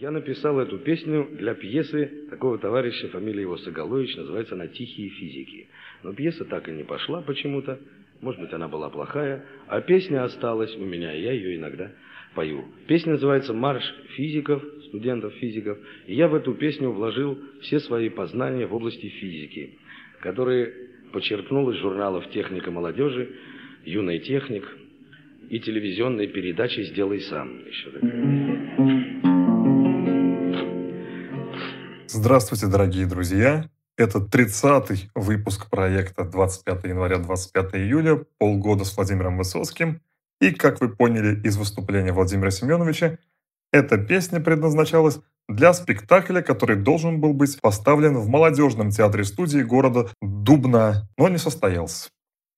Я написал эту песню для пьесы такого товарища, фамилия его Соголович, называется «На тихие физики». Но пьеса так и не пошла почему-то, может быть, она была плохая, а песня осталась у меня, я ее иногда пою. Песня называется «Марш физиков», студентов-физиков, и я в эту песню вложил все свои познания в области физики, которые почерпнул из журналов «Техника молодежи», «Юный техник» и телевизионной передачи «Сделай сам». Еще такая. Здравствуйте, дорогие друзья! Это 30-й выпуск проекта 25 января 25 июля, полгода с Владимиром Высоцким. И, как вы поняли из выступления Владимира Семеновича, эта песня предназначалась для спектакля, который должен был быть поставлен в молодежном театре-студии города Дубна, но не состоялся.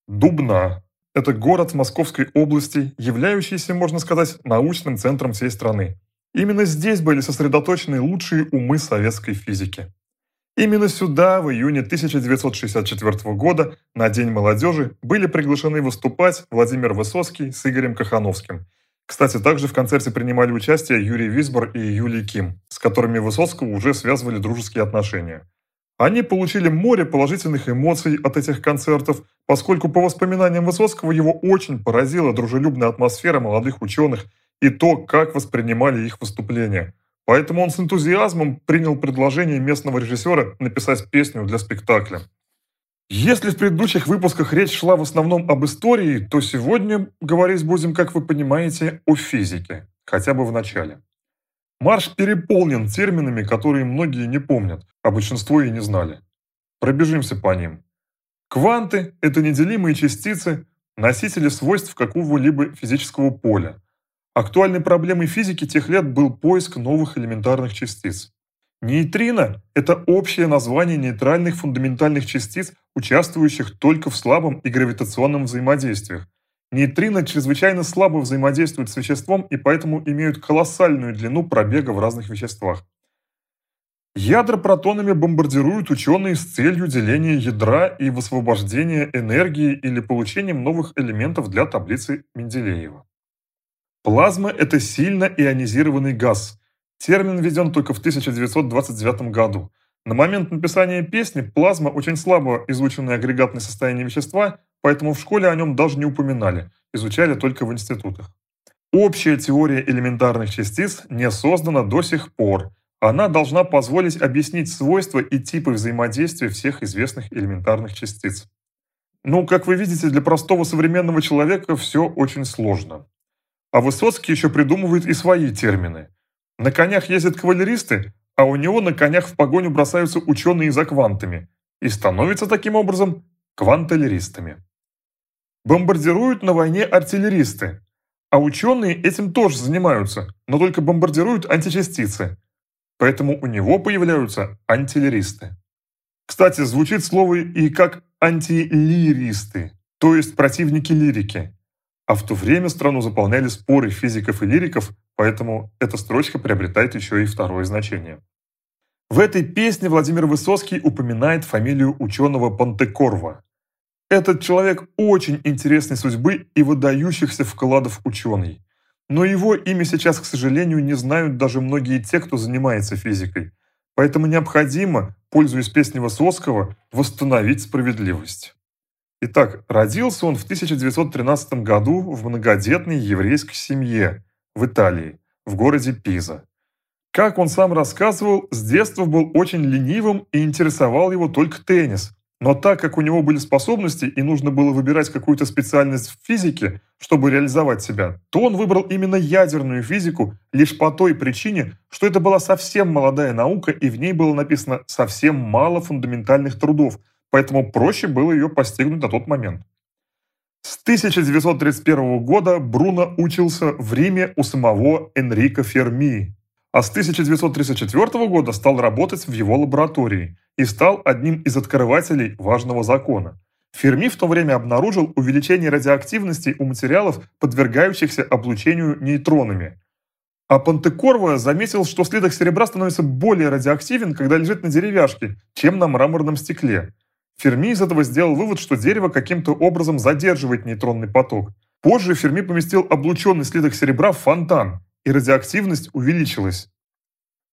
Дубна – это город Московской области, являющийся, можно сказать, научным центром всей страны. Именно здесь были сосредоточены лучшие умы советской физики. Именно сюда в июне 1964 года на День молодежи были приглашены выступать Владимир Высоцкий с Игорем Кахановским. Кстати, также в концерте принимали участие Юрий Висбор и Юлий Ким, с которыми Высоцкого уже связывали дружеские отношения. Они получили море положительных эмоций от этих концертов, поскольку по воспоминаниям Высоцкого его очень поразила дружелюбная атмосфера молодых ученых – и то, как воспринимали их выступления. Поэтому он с энтузиазмом принял предложение местного режиссера написать песню для спектакля. Если в предыдущих выпусках речь шла в основном об истории, то сегодня говорить будем, как вы понимаете, о физике, хотя бы в начале. Марш переполнен терминами, которые многие не помнят, а большинство и не знали. Пробежимся по ним. Кванты – это неделимые частицы, носители свойств какого-либо физического поля. Актуальной проблемой физики тех лет был поиск новых элементарных частиц. Нейтрино – это общее название нейтральных фундаментальных частиц, участвующих только в слабом и гравитационном взаимодействиях. Нейтрино чрезвычайно слабо взаимодействуют с веществом и поэтому имеют колоссальную длину пробега в разных веществах. Ядра протонами бомбардируют ученые с целью деления ядра и высвобождения энергии или получением новых элементов для таблицы Менделеева. Плазма – это сильно ионизированный газ. Термин введен только в 1929 году. На момент написания песни плазма – очень слабо изученное агрегатное состояние вещества, поэтому в школе о нем даже не упоминали, изучали только в институтах. Общая теория элементарных частиц не создана до сих пор. Она должна позволить объяснить свойства и типы взаимодействия всех известных элементарных частиц. Ну, как вы видите, для простого современного человека все очень сложно. А Высоцкий еще придумывает и свои термины. На конях ездят кавалеристы, а у него на конях в погоню бросаются ученые за квантами и становятся таким образом кванталеристами. Бомбардируют на войне артиллеристы, а ученые этим тоже занимаются, но только бомбардируют античастицы. Поэтому у него появляются антилеристы. Кстати, звучит слово и как антилиристы, то есть противники лирики. А в то время страну заполняли споры физиков и лириков, поэтому эта строчка приобретает еще и второе значение. В этой песне Владимир Высоцкий упоминает фамилию ученого Пантекорва. Этот человек очень интересной судьбы и выдающихся вкладов ученый. Но его имя сейчас, к сожалению, не знают даже многие те, кто занимается физикой. Поэтому необходимо, пользуясь песней Высоцкого, восстановить справедливость. Итак, родился он в 1913 году в многодетной еврейской семье в Италии, в городе Пиза. Как он сам рассказывал, с детства был очень ленивым и интересовал его только теннис. Но так как у него были способности и нужно было выбирать какую-то специальность в физике, чтобы реализовать себя, то он выбрал именно ядерную физику лишь по той причине, что это была совсем молодая наука и в ней было написано совсем мало фундаментальных трудов – поэтому проще было ее постигнуть на тот момент. С 1931 года Бруно учился в Риме у самого Энрико Ферми, а с 1934 года стал работать в его лаборатории и стал одним из открывателей важного закона. Ферми в то время обнаружил увеличение радиоактивности у материалов, подвергающихся облучению нейтронами. А Пантекорво заметил, что слиток серебра становится более радиоактивен, когда лежит на деревяшке, чем на мраморном стекле. Ферми из этого сделал вывод, что дерево каким-то образом задерживает нейтронный поток. Позже Ферми поместил облученный слиток серебра в фонтан, и радиоактивность увеличилась.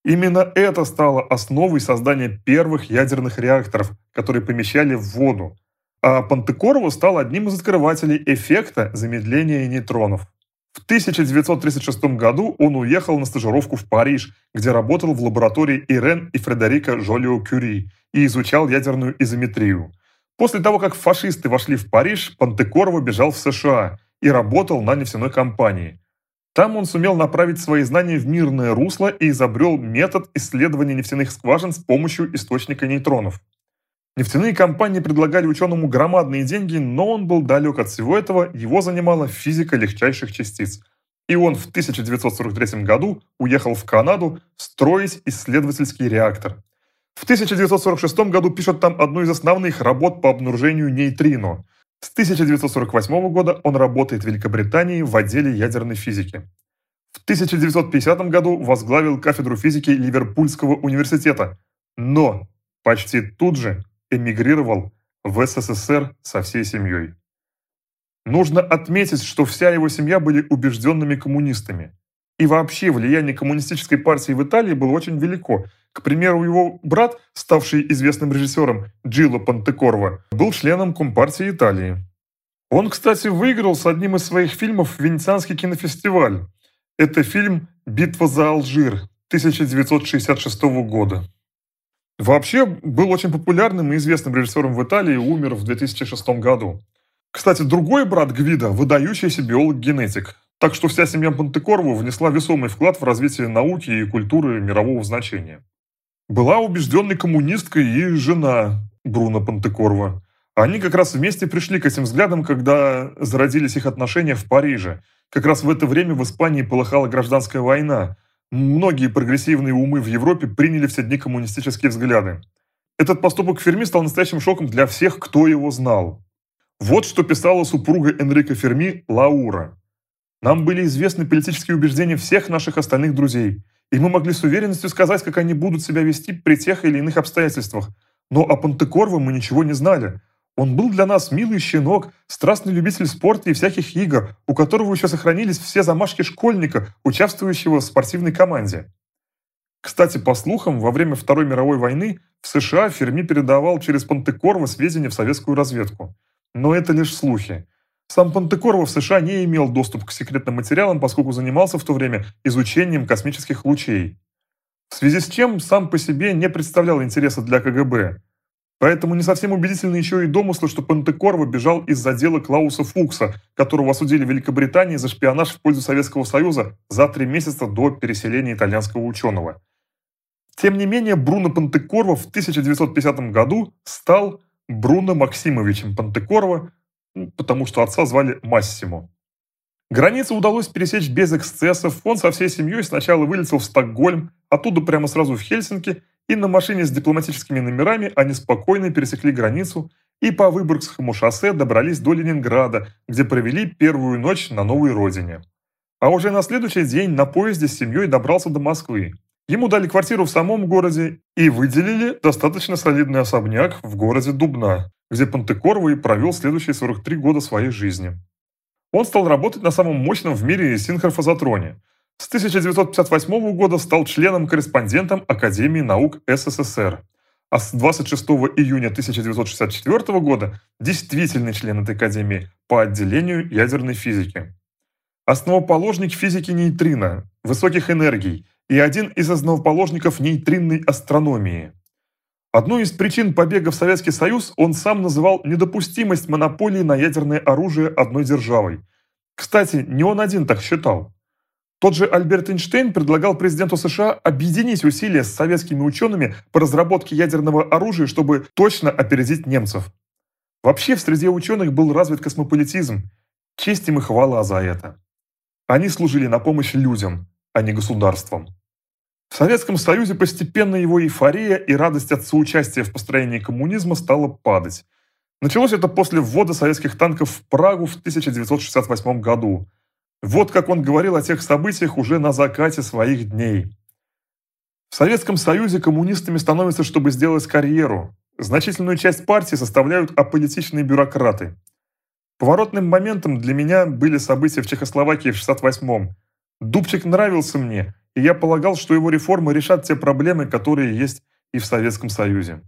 Именно это стало основой создания первых ядерных реакторов, которые помещали в воду. А Пантекорова стал одним из открывателей эффекта замедления нейтронов. В 1936 году он уехал на стажировку в Париж, где работал в лаборатории Ирен и Фредерика Жолио-Кюри и изучал ядерную изометрию. После того, как фашисты вошли в Париж, Пантекорова бежал в США и работал на нефтяной компании. Там он сумел направить свои знания в мирное русло и изобрел метод исследования нефтяных скважин с помощью источника нейтронов. Нефтяные компании предлагали ученому громадные деньги, но он был далек от всего этого, его занимала физика легчайших частиц. И он в 1943 году уехал в Канаду строить исследовательский реактор. В 1946 году пишет там одну из основных работ по обнаружению нейтрино. С 1948 года он работает в Великобритании в отделе ядерной физики. В 1950 году возглавил кафедру физики Ливерпульского университета, но почти тут же эмигрировал в СССР со всей семьей. Нужно отметить, что вся его семья были убежденными коммунистами. И вообще влияние коммунистической партии в Италии было очень велико. К примеру, его брат, ставший известным режиссером Джило Пантекорво, был членом Компартии Италии. Он, кстати, выиграл с одним из своих фильмов Венецианский кинофестиваль. Это фильм «Битва за Алжир» 1966 года. Вообще был очень популярным и известным режиссером в Италии, умер в 2006 году. Кстати, другой брат Гвида – выдающийся биолог-генетик. Так что вся семья Пантекорву внесла весомый вклад в развитие науки и культуры мирового значения. Была убежденной коммунисткой и жена Бруно Пантекорва. Они как раз вместе пришли к этим взглядам, когда зародились их отношения в Париже. Как раз в это время в Испании полыхала гражданская война – Многие прогрессивные умы в Европе приняли все дни коммунистические взгляды. Этот поступок Ферми стал настоящим шоком для всех, кто его знал. Вот что писала супруга Энрико Ферми Лаура. «Нам были известны политические убеждения всех наших остальных друзей, и мы могли с уверенностью сказать, как они будут себя вести при тех или иных обстоятельствах. Но о Пантекорво мы ничего не знали. Он был для нас милый щенок, страстный любитель спорта и всяких игр, у которого еще сохранились все замашки школьника, участвующего в спортивной команде. Кстати, по слухам, во время Второй мировой войны в США Ферми передавал через Пантекорво сведения в советскую разведку. Но это лишь слухи. Сам Пантекорво в США не имел доступ к секретным материалам, поскольку занимался в то время изучением космических лучей. В связи с чем сам по себе не представлял интереса для КГБ. Поэтому не совсем убедительны еще и домыслы, что Пантекорво бежал из-за дела Клауса Фукса, которого осудили в Великобритании за шпионаж в пользу Советского Союза за три месяца до переселения итальянского ученого. Тем не менее, Бруно Пантекорво в 1950 году стал Бруно Максимовичем Пантекорво, потому что отца звали Массимо. Границу удалось пересечь без эксцессов. Он со всей семьей сначала вылетел в Стокгольм, оттуда прямо сразу в Хельсинки и на машине с дипломатическими номерами они спокойно пересекли границу и по Выборгскому шоссе добрались до Ленинграда, где провели первую ночь на новой родине. А уже на следующий день на поезде с семьей добрался до Москвы. Ему дали квартиру в самом городе и выделили достаточно солидный особняк в городе Дубна, где Пантекоровый провел следующие 43 года своей жизни. Он стал работать на самом мощном в мире синхрофазотроне – с 1958 года стал членом-корреспондентом Академии наук СССР, а с 26 июня 1964 года действительный член этой академии по отделению ядерной физики. Основоположник физики нейтрино, высоких энергий и один из основоположников нейтринной астрономии. Одной из причин побега в Советский Союз он сам называл недопустимость монополии на ядерное оружие одной державой. Кстати, не он один так считал. Тот же Альберт Эйнштейн предлагал президенту США объединить усилия с советскими учеными по разработке ядерного оружия, чтобы точно опередить немцев. Вообще в среде ученых был развит космополитизм. Честь им и хвала за это. Они служили на помощь людям, а не государствам. В Советском Союзе постепенно его эйфория и радость от соучастия в построении коммунизма стала падать. Началось это после ввода советских танков в Прагу в 1968 году – вот как он говорил о тех событиях уже на закате своих дней. В Советском Союзе коммунистами становятся, чтобы сделать карьеру. Значительную часть партии составляют аполитичные бюрократы. Поворотным моментом для меня были события в Чехословакии в 68-м. Дубчик нравился мне, и я полагал, что его реформы решат те проблемы, которые есть и в Советском Союзе.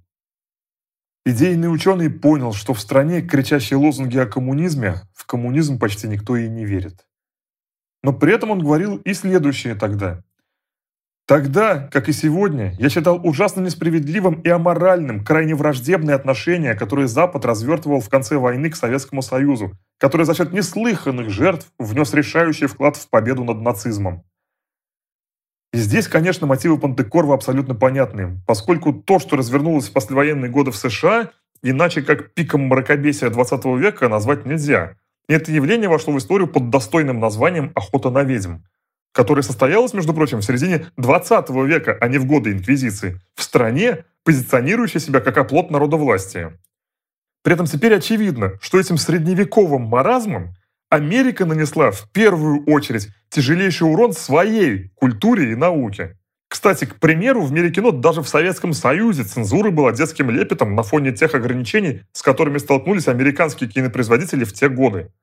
Идейный ученый понял, что в стране кричащие лозунги о коммунизме, в коммунизм почти никто и не верит. Но при этом он говорил и следующее тогда. Тогда, как и сегодня, я считал ужасно несправедливым и аморальным крайне враждебное отношение, которое Запад развертывал в конце войны к Советскому Союзу, которое за счет неслыханных жертв внес решающий вклад в победу над нацизмом. И здесь, конечно, мотивы Пантекорва абсолютно понятны, поскольку то, что развернулось в послевоенные годы в США, иначе как пиком мракобесия 20 века назвать нельзя. Это явление вошло в историю под достойным названием «Охота на ведьм», которое состоялось, между прочим, в середине 20 века, а не в годы Инквизиции, в стране, позиционирующей себя как оплот народовластия. При этом теперь очевидно, что этим средневековым маразмом Америка нанесла в первую очередь тяжелейший урон своей культуре и науке. Кстати, к примеру, в мире кино даже в Советском Союзе цензура была детским лепетом на фоне тех ограничений, с которыми столкнулись американские кинопроизводители в те годы.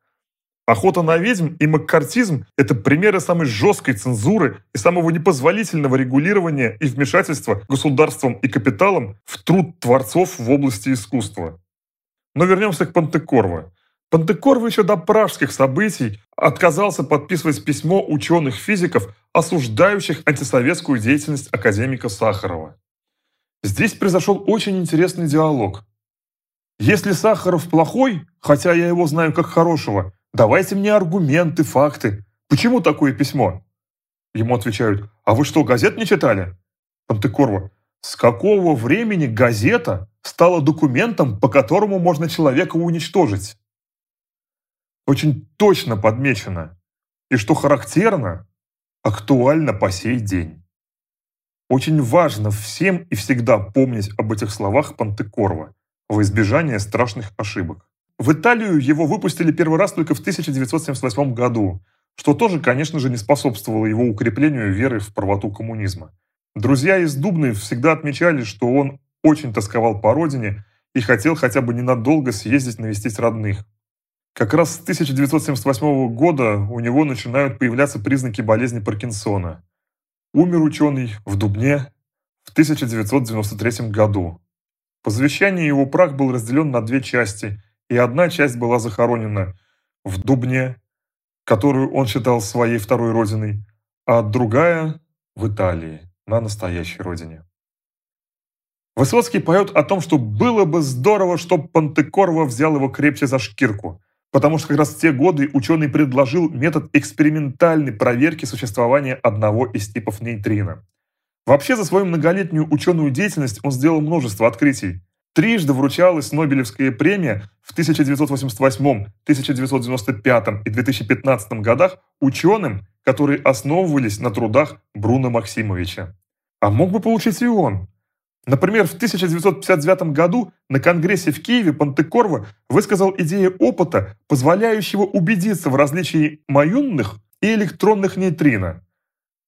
Охота на ведьм и маккартизм – это примеры самой жесткой цензуры и самого непозволительного регулирования и вмешательства государством и капиталом в труд творцов в области искусства. Но вернемся к Пантекорво. Пантекорво еще до пражских событий отказался подписывать письмо ученых-физиков, осуждающих антисоветскую деятельность академика Сахарова. Здесь произошел очень интересный диалог. Если Сахаров плохой, хотя я его знаю как хорошего, давайте мне аргументы, факты. Почему такое письмо? Ему отвечают, а вы что, газет не читали? Пантекорво, с какого времени газета стала документом, по которому можно человека уничтожить? Очень точно подмечено и, что характерно, актуально по сей день. Очень важно всем и всегда помнить об этих словах Пантекорова во избежание страшных ошибок. В Италию его выпустили первый раз только в 1978 году, что тоже, конечно же, не способствовало его укреплению веры в правоту коммунизма. Друзья из Дубны всегда отмечали, что он очень тосковал по родине и хотел хотя бы ненадолго съездить навестить родных. Как раз с 1978 года у него начинают появляться признаки болезни Паркинсона. Умер ученый в Дубне в 1993 году. По завещанию его прах был разделен на две части, и одна часть была захоронена в Дубне, которую он считал своей второй родиной, а другая – в Италии, на настоящей родине. Высоцкий поет о том, что было бы здорово, чтоб Пантекорво взял его крепче за шкирку – Потому что как раз в те годы ученый предложил метод экспериментальной проверки существования одного из типов нейтрино. Вообще за свою многолетнюю ученую деятельность он сделал множество открытий. Трижды вручалась Нобелевская премия в 1988, 1995 и 2015 годах ученым, которые основывались на трудах Бруно Максимовича. А мог бы получить и он. Например, в 1959 году на Конгрессе в Киеве Пантекорво высказал идею опыта, позволяющего убедиться в различии маюнных и электронных нейтрино.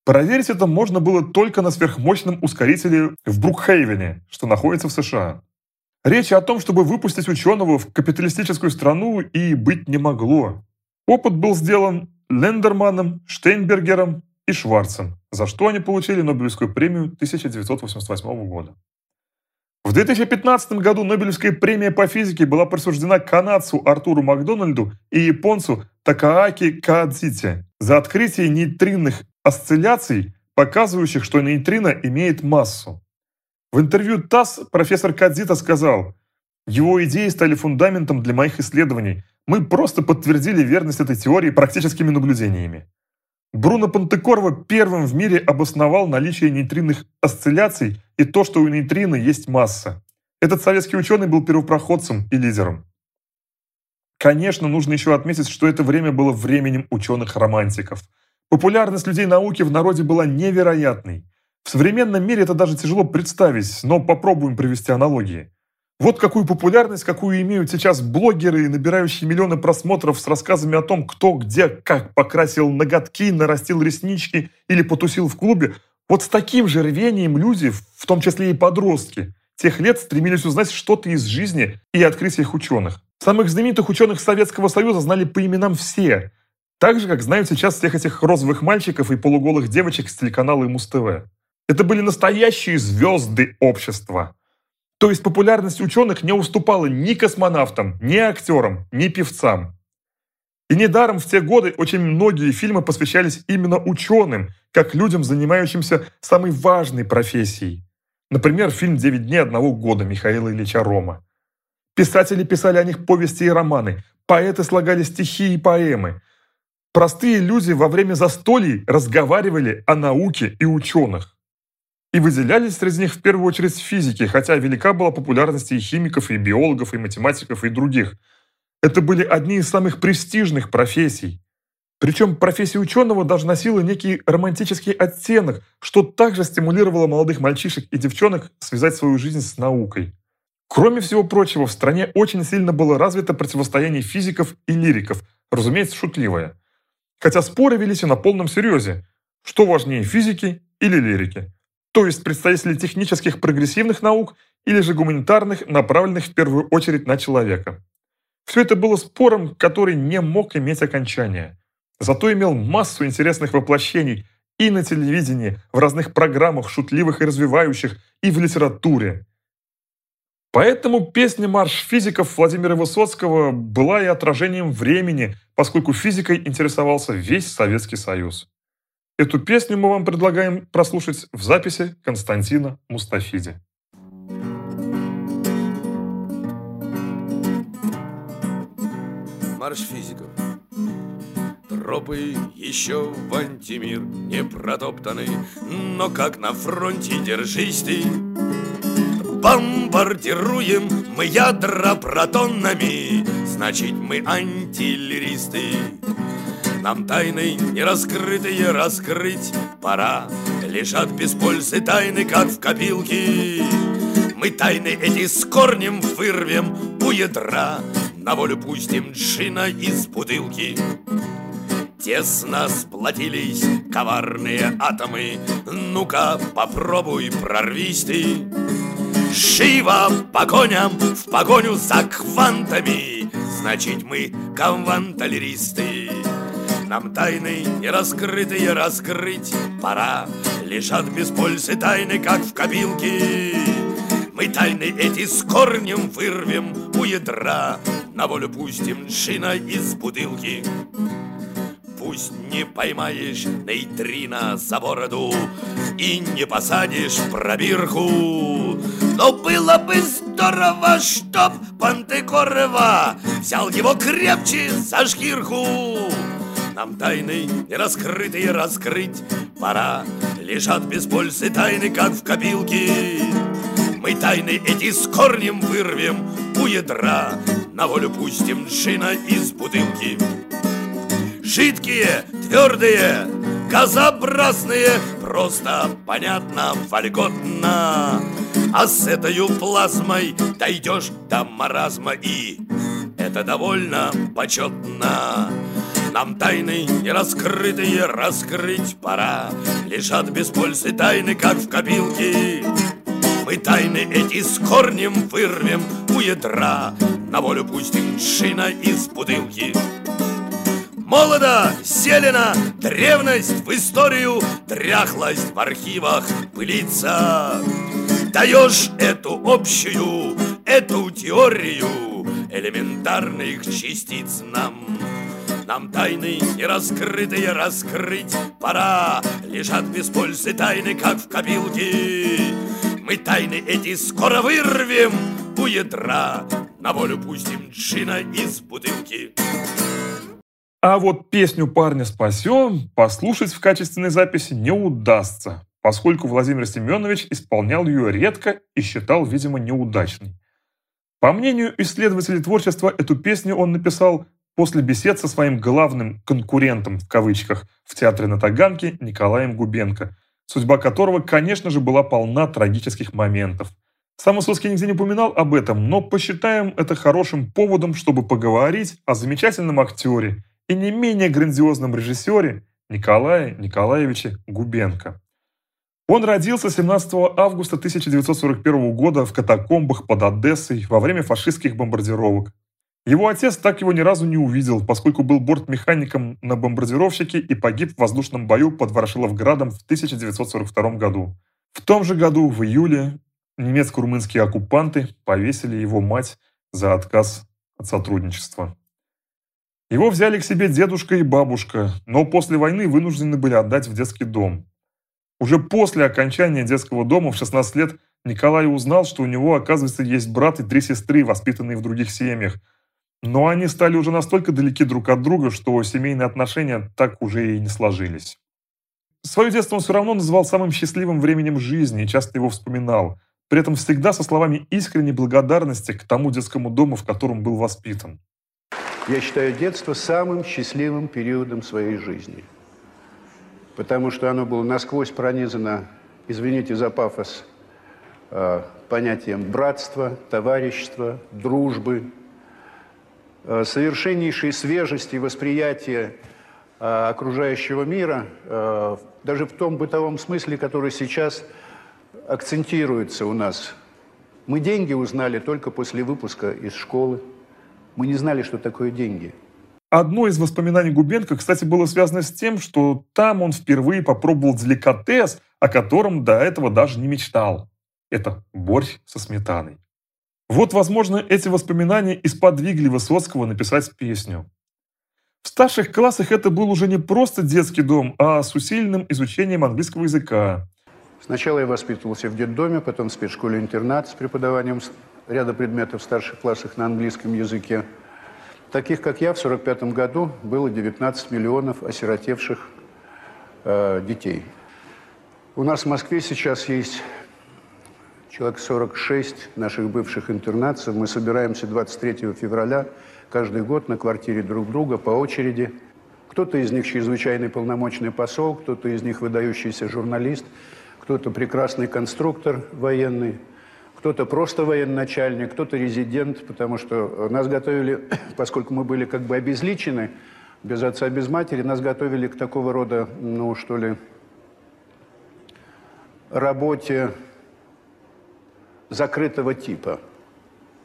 Проверить это можно было только на сверхмощном ускорителе в Брукхейвене, что находится в США. Речи о том, чтобы выпустить ученого в капиталистическую страну и быть не могло. Опыт был сделан Лендерманом, Штейнбергером и Шварцем, за что они получили Нобелевскую премию 1988 года. В 2015 году Нобелевская премия по физике была присуждена канадцу Артуру Макдональду и японцу Такааки Каадзите за открытие нейтринных осцилляций, показывающих, что нейтрино имеет массу. В интервью ТАСС профессор Кадзита сказал, «Его идеи стали фундаментом для моих исследований. Мы просто подтвердили верность этой теории практическими наблюдениями. Бруно Пантекорво первым в мире обосновал наличие нейтринных осцилляций и то, что у нейтрина есть масса. Этот советский ученый был первопроходцем и лидером. Конечно, нужно еще отметить, что это время было временем ученых-романтиков. Популярность людей науки в народе была невероятной. В современном мире это даже тяжело представить, но попробуем привести аналогии. Вот какую популярность, какую имеют сейчас блогеры, набирающие миллионы просмотров с рассказами о том, кто где как покрасил ноготки, нарастил реснички или потусил в клубе. Вот с таким же рвением люди, в том числе и подростки, тех лет стремились узнать что-то из жизни и открытиях ученых. Самых знаменитых ученых Советского Союза знали по именам все. Так же, как знают сейчас всех этих розовых мальчиков и полуголых девочек с телеканала Муз-ТВ. Это были настоящие звезды общества. То есть популярность ученых не уступала ни космонавтам, ни актерам, ни певцам. И недаром в те годы очень многие фильмы посвящались именно ученым, как людям, занимающимся самой важной профессией. Например, фильм «Девять дней одного года» Михаила Ильича Рома. Писатели писали о них повести и романы, поэты слагали стихи и поэмы. Простые люди во время застолий разговаривали о науке и ученых. И выделялись среди них в первую очередь физики, хотя велика была популярность и химиков, и биологов, и математиков, и других – это были одни из самых престижных профессий. Причем профессия ученого даже носила некий романтический оттенок, что также стимулировало молодых мальчишек и девчонок связать свою жизнь с наукой. Кроме всего прочего, в стране очень сильно было развито противостояние физиков и лириков, разумеется, шутливое. Хотя споры велись и на полном серьезе. Что важнее, физики или лирики? То есть представители технических прогрессивных наук или же гуманитарных, направленных в первую очередь на человека. Все это было спором, который не мог иметь окончания. Зато имел массу интересных воплощений и на телевидении, в разных программах, шутливых и развивающих, и в литературе. Поэтому песня «Марш физиков» Владимира Высоцкого была и отражением времени, поскольку физикой интересовался весь Советский Союз. Эту песню мы вам предлагаем прослушать в записи Константина Мустафиди. марш физиков. Тропы еще в антимир не протоптаны, Но как на фронте держись ты. Бомбардируем мы ядра протонами, Значит, мы антилеристы. Нам тайны нераскрытые раскрыть. Пора, Лежат без пользы тайны, как в копилке. Мы тайны эти с корнем вырвем у ядра, на волю пустим джина из бутылки. Тесно сплотились коварные атомы. Ну-ка попробуй прорвись ты. Живо по коням, в погоню за квантами. Значит мы кванталеристы нам тайны не раскрытые раскрыть. Пора Лежат без пользы тайны, как в копилке Мы тайны эти с корнем вырвем у ядра. На волю пустим джина из бутылки. Пусть не поймаешь нейтрино за бороду И не посадишь пробирку. Но было бы здорово, чтоб Пантекорова Взял его крепче за шкирку нам тайны не раскрытые раскрыть пора Лежат без пользы тайны, как в копилке Мы тайны эти с корнем вырвем у ядра на волю пустим джина из бутылки. Жидкие, твердые, газообразные, просто понятно, вольготно. А с этой плазмой дойдешь до маразма и это довольно почетно. Нам тайны не раскрытые раскрыть пора. Лежат без пользы тайны, как в копилке. Мы тайны эти с корнем вырвем у ядра. На волю пустим шина из бутылки. Молодо, зелено, древность в историю Дряхлость в архивах пылится. Даешь эту общую, эту теорию Элементарных частиц нам нам тайны не раскрытые раскрыть пора Лежат без пользы тайны, как в копилке Мы тайны эти скоро вырвем у ядра на волю пустим джина из бутылки. А вот песню «Парня спасем» послушать в качественной записи не удастся, поскольку Владимир Семенович исполнял ее редко и считал, видимо, неудачной. По мнению исследователей творчества, эту песню он написал после бесед со своим главным «конкурентом» в кавычках в театре на Таганке Николаем Губенко, судьба которого, конечно же, была полна трагических моментов – сам Высоцкий нигде не упоминал об этом, но посчитаем это хорошим поводом, чтобы поговорить о замечательном актере и не менее грандиозном режиссере Николае Николаевиче Губенко. Он родился 17 августа 1941 года в катакомбах под Одессой во время фашистских бомбардировок. Его отец так его ни разу не увидел, поскольку был бортмехаником на бомбардировщике и погиб в воздушном бою под Ворошиловградом в 1942 году. В том же году, в июле, немецко-румынские оккупанты повесили его мать за отказ от сотрудничества. Его взяли к себе дедушка и бабушка, но после войны вынуждены были отдать в детский дом. Уже после окончания детского дома в 16 лет Николай узнал, что у него, оказывается, есть брат и три сестры, воспитанные в других семьях. Но они стали уже настолько далеки друг от друга, что семейные отношения так уже и не сложились. Свое детство он все равно называл самым счастливым временем жизни и часто его вспоминал, при этом всегда со словами искренней благодарности к тому детскому дому, в котором был воспитан. Я считаю детство самым счастливым периодом своей жизни, потому что оно было насквозь пронизано, извините за пафос, э, понятием братства, товарищества, дружбы, совершеннейшей свежести восприятия э, окружающего мира, даже в том бытовом смысле, который сейчас акцентируется у нас. Мы деньги узнали только после выпуска из школы. Мы не знали, что такое деньги. Одно из воспоминаний Губенко, кстати, было связано с тем, что там он впервые попробовал деликатес, о котором до этого даже не мечтал. Это борщ со сметаной. Вот, возможно, эти воспоминания и сподвигли Высоцкого написать песню. В старших классах это был уже не просто детский дом, а с усиленным изучением английского языка. Сначала я воспитывался в детдоме, потом в спецшколе-интернат с преподаванием ряда предметов в старших классах на английском языке. Таких, как я, в 1945 году было 19 миллионов осиротевших э, детей. У нас в Москве сейчас есть человек 46 наших бывших интернатцев. Мы собираемся 23 февраля каждый год на квартире друг друга по очереди. Кто-то из них чрезвычайный полномочный посол, кто-то из них выдающийся журналист, кто-то прекрасный конструктор военный, кто-то просто военачальник, кто-то резидент, потому что нас готовили, поскольку мы были как бы обезличены, без отца, без матери, нас готовили к такого рода, ну, что ли, работе закрытого типа,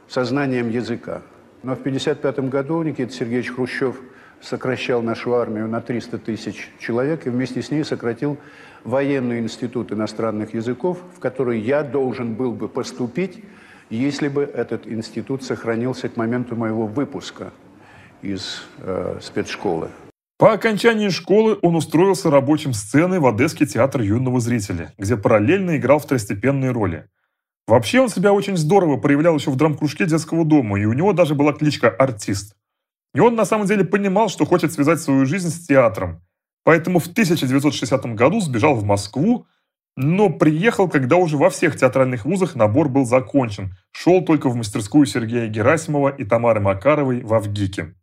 сознанием языка. Но в 1955 году Никита Сергеевич Хрущев сокращал нашу армию на 300 тысяч человек и вместе с ней сократил военный институт иностранных языков, в который я должен был бы поступить, если бы этот институт сохранился к моменту моего выпуска из э, спецшколы. По окончании школы он устроился рабочим сценой в Одесский театр юного зрителя, где параллельно играл второстепенные роли. Вообще он себя очень здорово проявлял еще в драм-кружке детского дома, и у него даже была кличка «Артист». И он на самом деле понимал, что хочет связать свою жизнь с театром. Поэтому в 1960 году сбежал в Москву, но приехал, когда уже во всех театральных вузах набор был закончен. Шел только в мастерскую Сергея Герасимова и Тамары Макаровой в Авгике.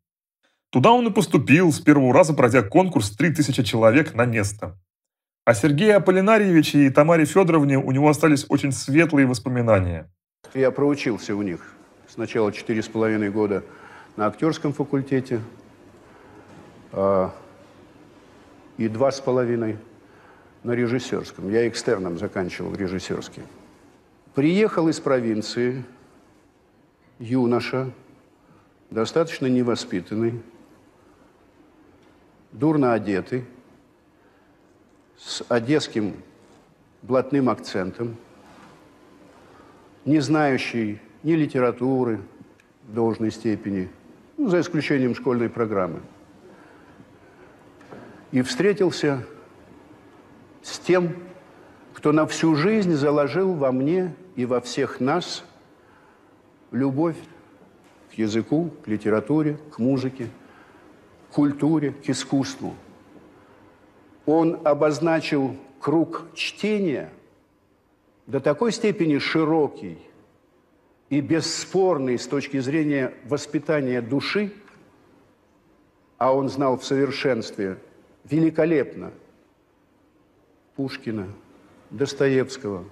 Туда он и поступил, с первого раза пройдя конкурс 3000 человек на место. О Сергее Аполлинарьевиче и Тамаре Федоровне у него остались очень светлые воспоминания. Я проучился у них сначала четыре с половиной года на актерском факультете а, и два с половиной на режиссерском. Я экстерном заканчивал режиссерский. Приехал из провинции юноша, достаточно невоспитанный, дурно одетый, с одесским блатным акцентом, не знающий ни литературы в должной степени, ну, за исключением школьной программы. И встретился с тем, кто на всю жизнь заложил во мне и во всех нас любовь к языку, к литературе, к музыке, к культуре, к искусству – он обозначил круг чтения до такой степени широкий и бесспорный с точки зрения воспитания души, а он знал в совершенстве великолепно Пушкина, Достоевского,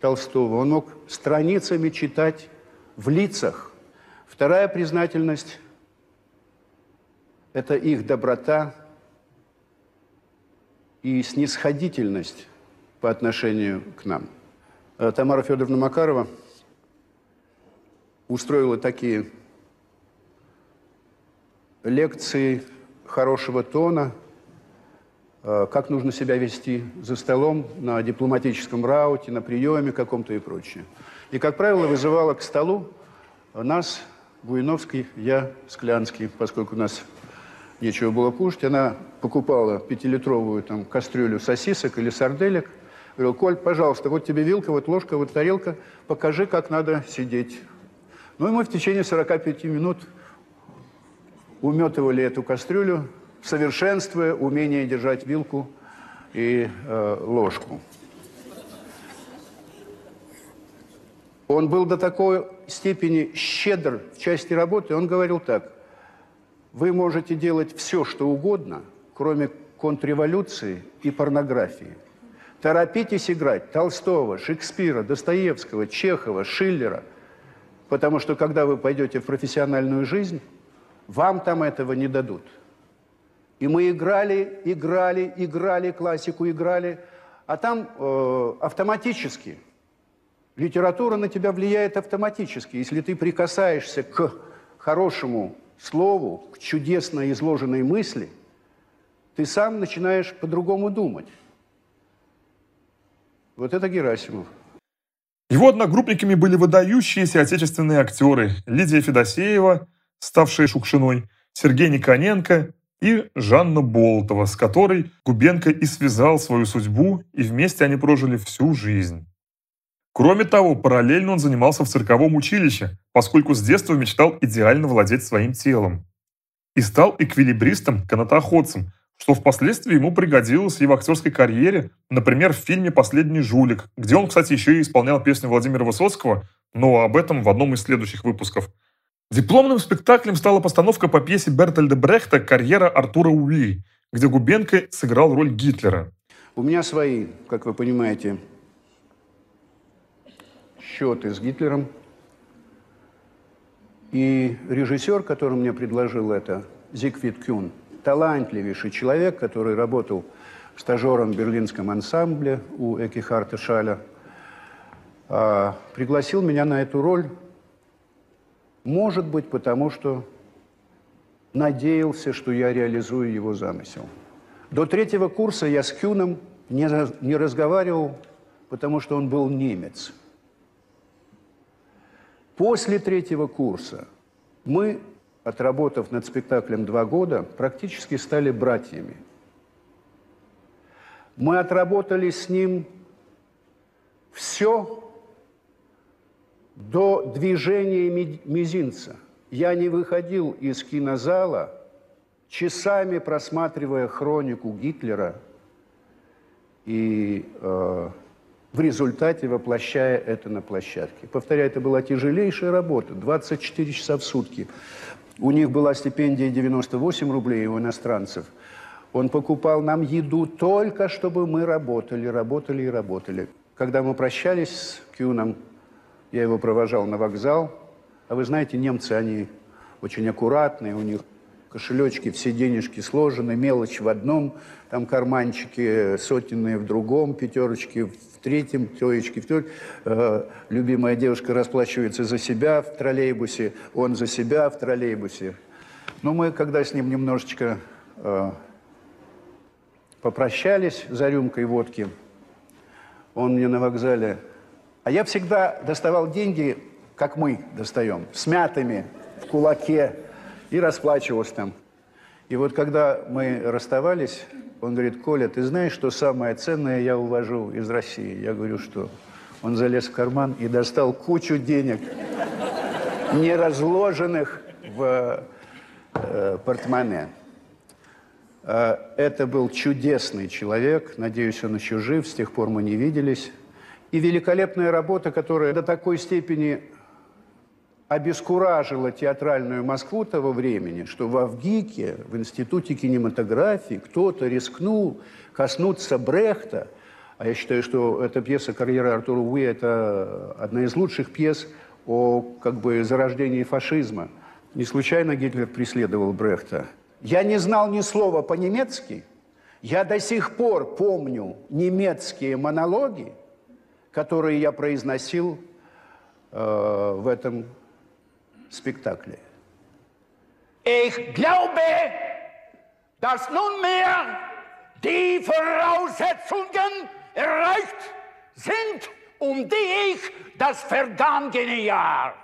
Толстого. Он мог страницами читать в лицах. Вторая признательность – это их доброта, и снисходительность по отношению к нам. Э, Тамара Федоровна Макарова устроила такие лекции хорошего тона, э, как нужно себя вести за столом, на дипломатическом рауте, на приеме каком-то и прочее. И, как правило, вызывала к столу нас, Буиновский, я, Склянский, поскольку у нас нечего было кушать, она покупала пятилитровую там, кастрюлю сосисок или сарделек. Говорил, Коль, пожалуйста, вот тебе вилка, вот ложка, вот тарелка, покажи, как надо сидеть. Ну и мы в течение 45 минут уметывали эту кастрюлю, совершенствуя умение держать вилку и э, ложку. Он был до такой степени щедр в части работы, он говорил так, вы можете делать все, что угодно, кроме контрреволюции и порнографии. Торопитесь играть Толстого, Шекспира, Достоевского, Чехова, Шиллера, потому что когда вы пойдете в профессиональную жизнь, вам там этого не дадут. И мы играли, играли, играли, классику играли, а там э, автоматически – Литература на тебя влияет автоматически. Если ты прикасаешься к хорошему слову, к чудесно изложенной мысли, ты сам начинаешь по-другому думать. Вот это Герасимов. Его одногруппниками были выдающиеся отечественные актеры Лидия Федосеева, ставшая Шукшиной, Сергей Никоненко и Жанна Болтова, с которой Губенко и связал свою судьбу, и вместе они прожили всю жизнь. Кроме того, параллельно он занимался в цирковом училище, поскольку с детства мечтал идеально владеть своим телом. И стал эквилибристом, канатоходцем, что впоследствии ему пригодилось и в актерской карьере, например, в фильме «Последний жулик», где он, кстати, еще и исполнял песню Владимира Высоцкого, но об этом в одном из следующих выпусков. Дипломным спектаклем стала постановка по пьесе Бертольда Брехта «Карьера Артура Уи», где Губенко сыграл роль Гитлера. У меня свои, как вы понимаете, счеты с Гитлером. И режиссер, который мне предложил это, Зигфрид Кюн, талантливейший человек, который работал стажером в берлинском ансамбле у Экихарта Шаля, а, пригласил меня на эту роль, может быть, потому что надеялся, что я реализую его замысел. До третьего курса я с Кюном не, не разговаривал, потому что он был немец – После третьего курса мы, отработав над спектаклем два года, практически стали братьями. Мы отработали с ним все до движения мизинца. Я не выходил из кинозала, часами просматривая хронику Гитлера и э, в результате воплощая это на площадке. Повторяю, это была тяжелейшая работа, 24 часа в сутки. У них была стипендия 98 рублей у иностранцев. Он покупал нам еду только, чтобы мы работали, работали и работали. Когда мы прощались с Кюном, я его провожал на вокзал. А вы знаете, немцы, они очень аккуратные, у них кошелечки, все денежки сложены, мелочь в одном, там карманчики сотенные в другом, пятерочки в третьем, троечки в третьем. Э, любимая девушка расплачивается за себя в троллейбусе, он за себя в троллейбусе. Но мы, когда с ним немножечко э, попрощались за рюмкой водки, он мне на вокзале... А я всегда доставал деньги, как мы достаем, смятыми, в кулаке, и расплачивался там. И вот когда мы расставались, он говорит, Коля, ты знаешь, что самое ценное я увожу из России? Я говорю, что? Он залез в карман и достал кучу денег, не разложенных в э, портмоне. Э, это был чудесный человек, надеюсь, он еще жив, с тех пор мы не виделись. И великолепная работа, которая до такой степени обескуражила театральную Москву того времени, что в Авгике, в Институте кинематографии, кто-то рискнул коснуться Брехта. А я считаю, что эта пьеса «Карьера Артура Уи» – это одна из лучших пьес о как бы зарождении фашизма. Не случайно Гитлер преследовал Брехта. Я не знал ни слова по-немецки. Я до сих пор помню немецкие монологи, которые я произносил э, в этом Spektakel. Ich glaube, dass nunmehr die Voraussetzungen erreicht sind, um die ich das vergangene Jahr.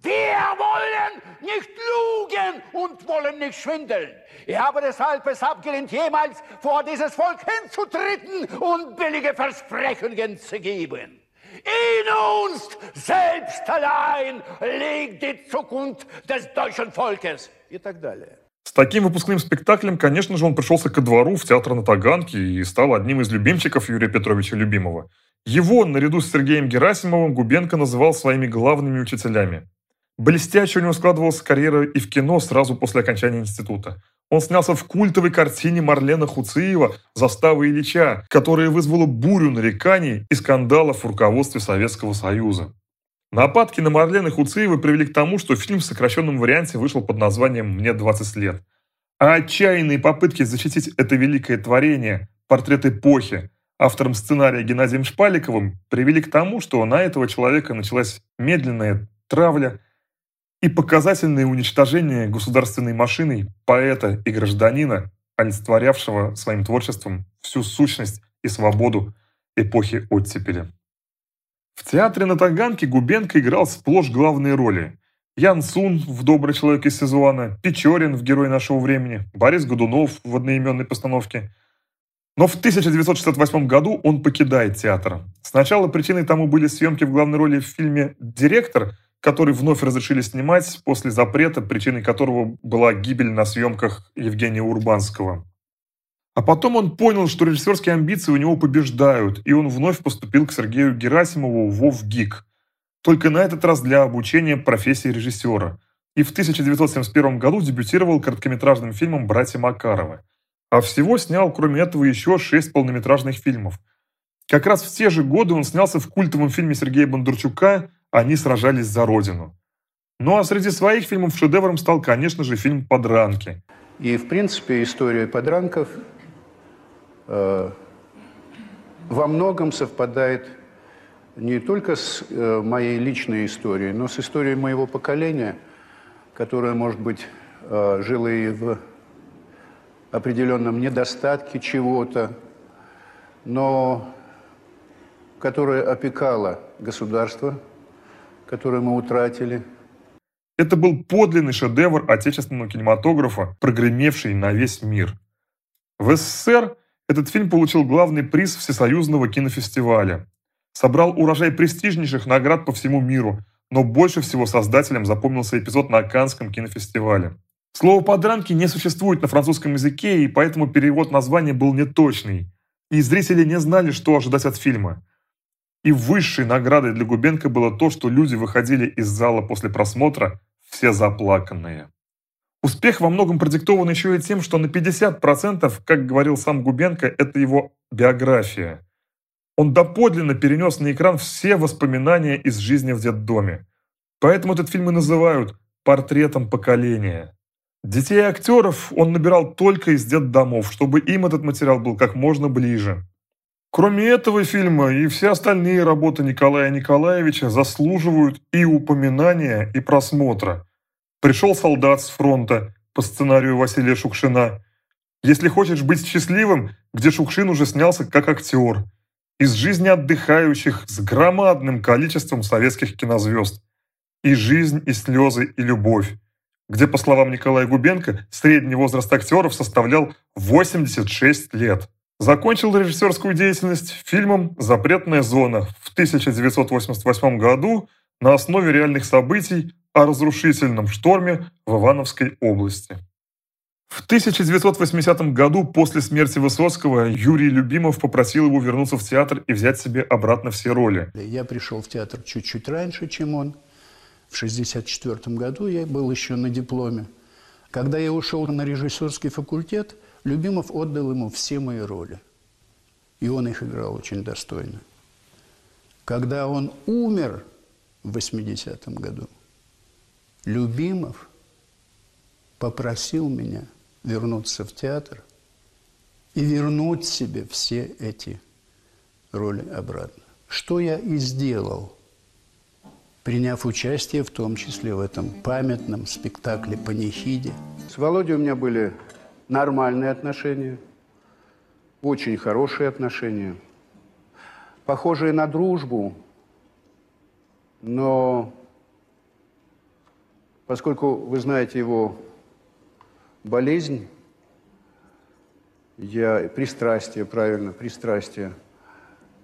Wir wollen nicht lügen und wollen nicht schwindeln. Ich habe deshalb es abgelehnt, jemals vor dieses Volk hinzutreten und billige Versprechungen zu geben. In uns selbst allein liegt die Zukunft des deutschen Volkes. И так далее. С таким выпускным спектаклем, конечно же, он пришелся ко двору в театр на Таганке и стал одним из любимчиков Юрия Петровича Любимого. Его, наряду с Сергеем Герасимовым, Губенко называл своими главными учителями. Блестяще у него складывалась карьера и в кино сразу после окончания института. Он снялся в культовой картине Марлена Хуциева «Застава Ильича», которая вызвала бурю нареканий и скандалов в руководстве Советского Союза. Нападки на Марлена Хуциева привели к тому, что фильм в сокращенном варианте вышел под названием «Мне 20 лет». А отчаянные попытки защитить это великое творение, портрет эпохи, автором сценария Геннадием Шпаликовым, привели к тому, что на этого человека началась медленная травля – и показательное уничтожение государственной машиной поэта и гражданина, олицетворявшего своим творчеством всю сущность и свободу эпохи оттепели. В театре на Таганке Губенко играл сплошь главные роли. Ян Сун в «Добрый человек из Сезуана», Печорин в «Герой нашего времени», Борис Годунов в одноименной постановке. Но в 1968 году он покидает театр. Сначала причиной тому были съемки в главной роли в фильме «Директор», который вновь разрешили снимать после запрета, причиной которого была гибель на съемках Евгения Урбанского. А потом он понял, что режиссерские амбиции у него побеждают, и он вновь поступил к Сергею Герасимову в ВОВ-ГИК. Только на этот раз для обучения профессии режиссера. И в 1971 году дебютировал короткометражным фильмом «Братья Макаровы». А всего снял, кроме этого, еще шесть полнометражных фильмов. Как раз в те же годы он снялся в культовом фильме Сергея Бондарчука они сражались за родину. Ну а среди своих фильмов шедевром стал, конечно же, фильм «Подранки». И, в принципе, история подранков э, во многом совпадает не только с э, моей личной историей, но с историей моего поколения, которое, может быть, э, жило и в определенном недостатке чего-то, но которое опекало государство – которую мы утратили. Это был подлинный шедевр отечественного кинематографа, прогремевший на весь мир. В СССР этот фильм получил главный приз Всесоюзного кинофестиваля. Собрал урожай престижнейших наград по всему миру, но больше всего создателям запомнился эпизод на Канском кинофестивале. Слово «подранки» не существует на французском языке, и поэтому перевод названия был неточный. И зрители не знали, что ожидать от фильма. И высшей наградой для Губенко было то, что люди выходили из зала после просмотра все заплаканные. Успех во многом продиктован еще и тем, что на 50%, как говорил сам Губенко, это его биография. Он доподлинно перенес на экран все воспоминания из жизни в детдоме. Поэтому этот фильм и называют «портретом поколения». Детей и актеров он набирал только из детдомов, чтобы им этот материал был как можно ближе. Кроме этого фильма и все остальные работы Николая Николаевича заслуживают и упоминания, и просмотра. «Пришел солдат с фронта» по сценарию Василия Шукшина. «Если хочешь быть счастливым», где Шукшин уже снялся как актер. Из жизни отдыхающих с громадным количеством советских кинозвезд. И «Жизнь, и слезы, и любовь», где, по словам Николая Губенко, средний возраст актеров составлял 86 лет. Закончил режиссерскую деятельность фильмом «Запретная зона» в 1988 году на основе реальных событий о разрушительном шторме в Ивановской области. В 1980 году после смерти Высоцкого Юрий Любимов попросил его вернуться в театр и взять себе обратно все роли. Я пришел в театр чуть-чуть раньше, чем он. В 1964 году я был еще на дипломе. Когда я ушел на режиссерский факультет – Любимов отдал ему все мои роли. И он их играл очень достойно. Когда он умер в 80-м году, Любимов попросил меня вернуться в театр и вернуть себе все эти роли обратно. Что я и сделал приняв участие в том числе в этом памятном спектакле «Панихиде». С Володей у меня были нормальные отношения, очень хорошие отношения, похожие на дружбу, но поскольку вы знаете его болезнь, я пристрастие, правильно, пристрастие,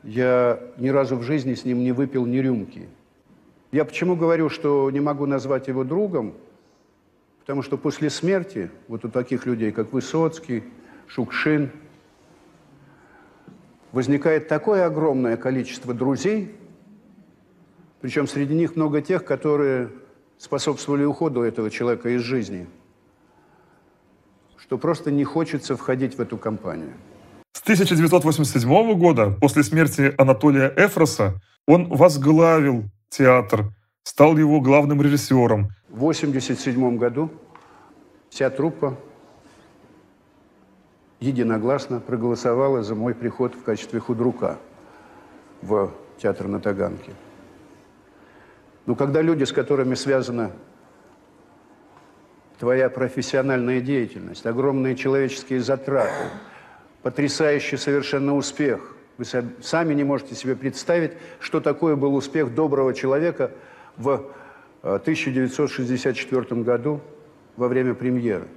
я ни разу в жизни с ним не выпил ни рюмки. Я почему говорю, что не могу назвать его другом? Потому что после смерти, вот у таких людей, как Высоцкий, Шукшин, возникает такое огромное количество друзей, причем среди них много тех, которые способствовали уходу этого человека из жизни, что просто не хочется входить в эту компанию. С 1987 года, после смерти Анатолия Эфроса, он возглавил театр, стал его главным режиссером. В 1987 году вся труппа единогласно проголосовала за мой приход в качестве худрука в театр на Таганке. Но когда люди, с которыми связана твоя профессиональная деятельность, огромные человеческие затраты, потрясающий совершенно успех, вы сами не можете себе представить, что такое был успех доброго человека в 1964 э, году во время премьеры.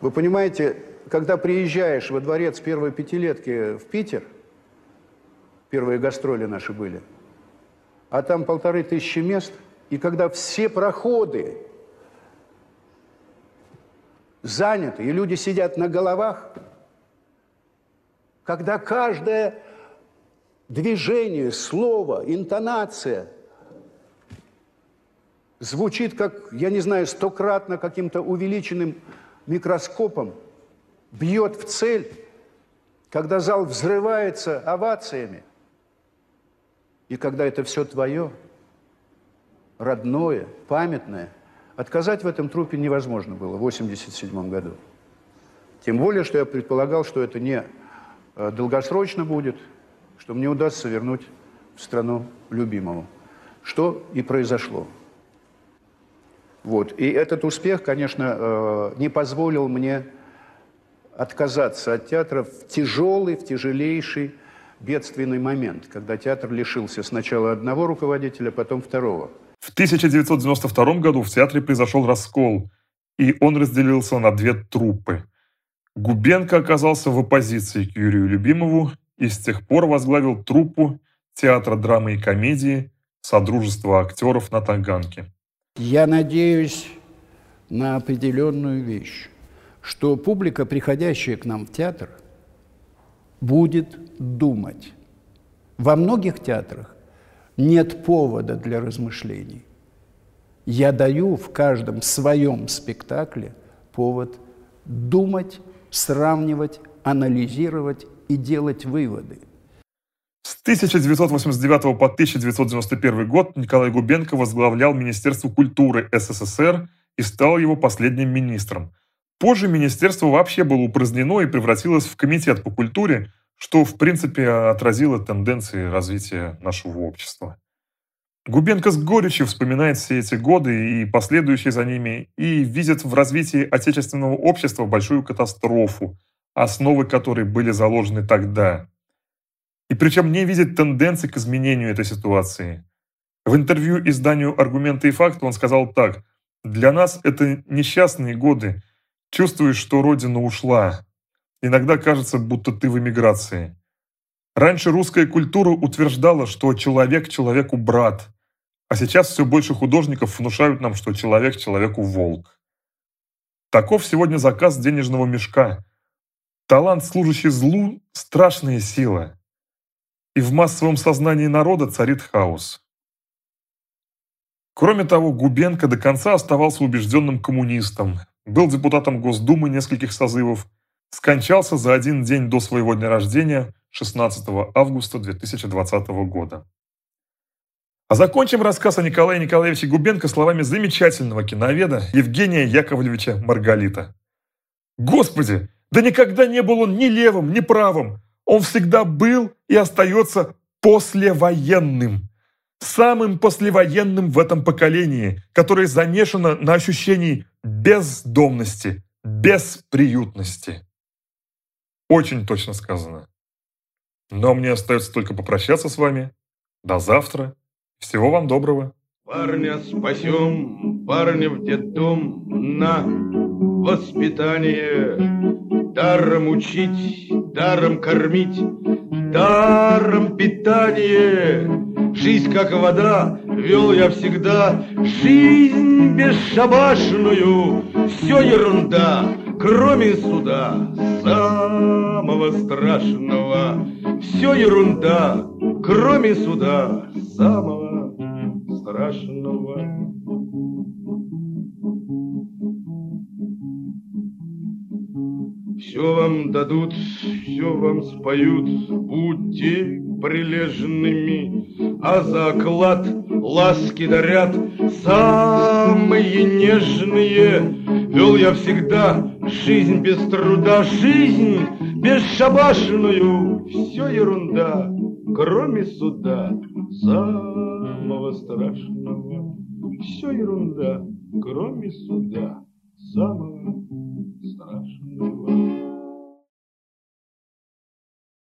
Вы понимаете, когда приезжаешь во дворец первой пятилетки в Питер, первые гастроли наши были – а там полторы тысячи мест, и когда все проходы заняты, и люди сидят на головах, когда каждое движение, слово, интонация звучит как, я не знаю, стократно каким-то увеличенным микроскопом, бьет в цель, когда зал взрывается овациями, и когда это все твое, родное, памятное, отказать в этом трупе невозможно было в 1987 году. Тем более, что я предполагал, что это не э, долгосрочно будет, что мне удастся вернуть в страну любимого. Что и произошло. Вот. И этот успех, конечно, э, не позволил мне отказаться от театра в тяжелый, в тяжелейший бедственный момент, когда театр лишился сначала одного руководителя, потом второго. В 1992 году в театре произошел раскол, и он разделился на две труппы. Губенко оказался в оппозиции к Юрию Любимову и с тех пор возглавил труппу театра драмы и комедии Содружества актеров на Таганке. Я надеюсь на определенную вещь, что публика, приходящая к нам в театр – будет думать. Во многих театрах нет повода для размышлений. Я даю в каждом своем спектакле повод думать, сравнивать, анализировать и делать выводы. С 1989 по 1991 год Николай Губенко возглавлял Министерство культуры СССР и стал его последним министром. Позже министерство вообще было упразднено и превратилось в комитет по культуре, что, в принципе, отразило тенденции развития нашего общества. Губенко с горечью вспоминает все эти годы и последующие за ними и видит в развитии отечественного общества большую катастрофу, основы которой были заложены тогда. И причем не видит тенденции к изменению этой ситуации. В интервью изданию «Аргументы и факты» он сказал так. «Для нас это несчастные годы, Чувствуешь, что родина ушла. Иногда кажется, будто ты в эмиграции. Раньше русская культура утверждала, что человек человеку брат, а сейчас все больше художников внушают нам, что человек человеку волк. Таков сегодня заказ денежного мешка. Талант, служащий злу, страшная сила. И в массовом сознании народа царит хаос. Кроме того, Губенко до конца оставался убежденным коммунистом, был депутатом Госдумы нескольких созывов, скончался за один день до своего дня рождения 16 августа 2020 года. А закончим рассказ о Николае Николаевиче Губенко словами замечательного киноведа Евгения Яковлевича Маргалита. «Господи, да никогда не был он ни левым, ни правым. Он всегда был и остается послевоенным. самым послевоенным в этом поколении, которое замешано на ощущении бездомности, бесприютности. Очень точно сказано. Но мне остается только попрощаться с вами. До завтра. Всего вам доброго. Парня спасем, парня в детдом на воспитание. Даром учить, даром кормить, даром питание. Жизнь как вода, вел я всегда, жизнь бесшабашную, все ерунда, кроме суда, самого страшного. Все ерунда, кроме суда, самого страшного. Все вам дадут, все вам споют, будьте прилежными, а за оклад ласки дарят самые нежные. Вел я всегда жизнь без труда, жизнь бесшабашную, все ерунда, кроме суда самого страшного. Все ерунда, кроме суда самого.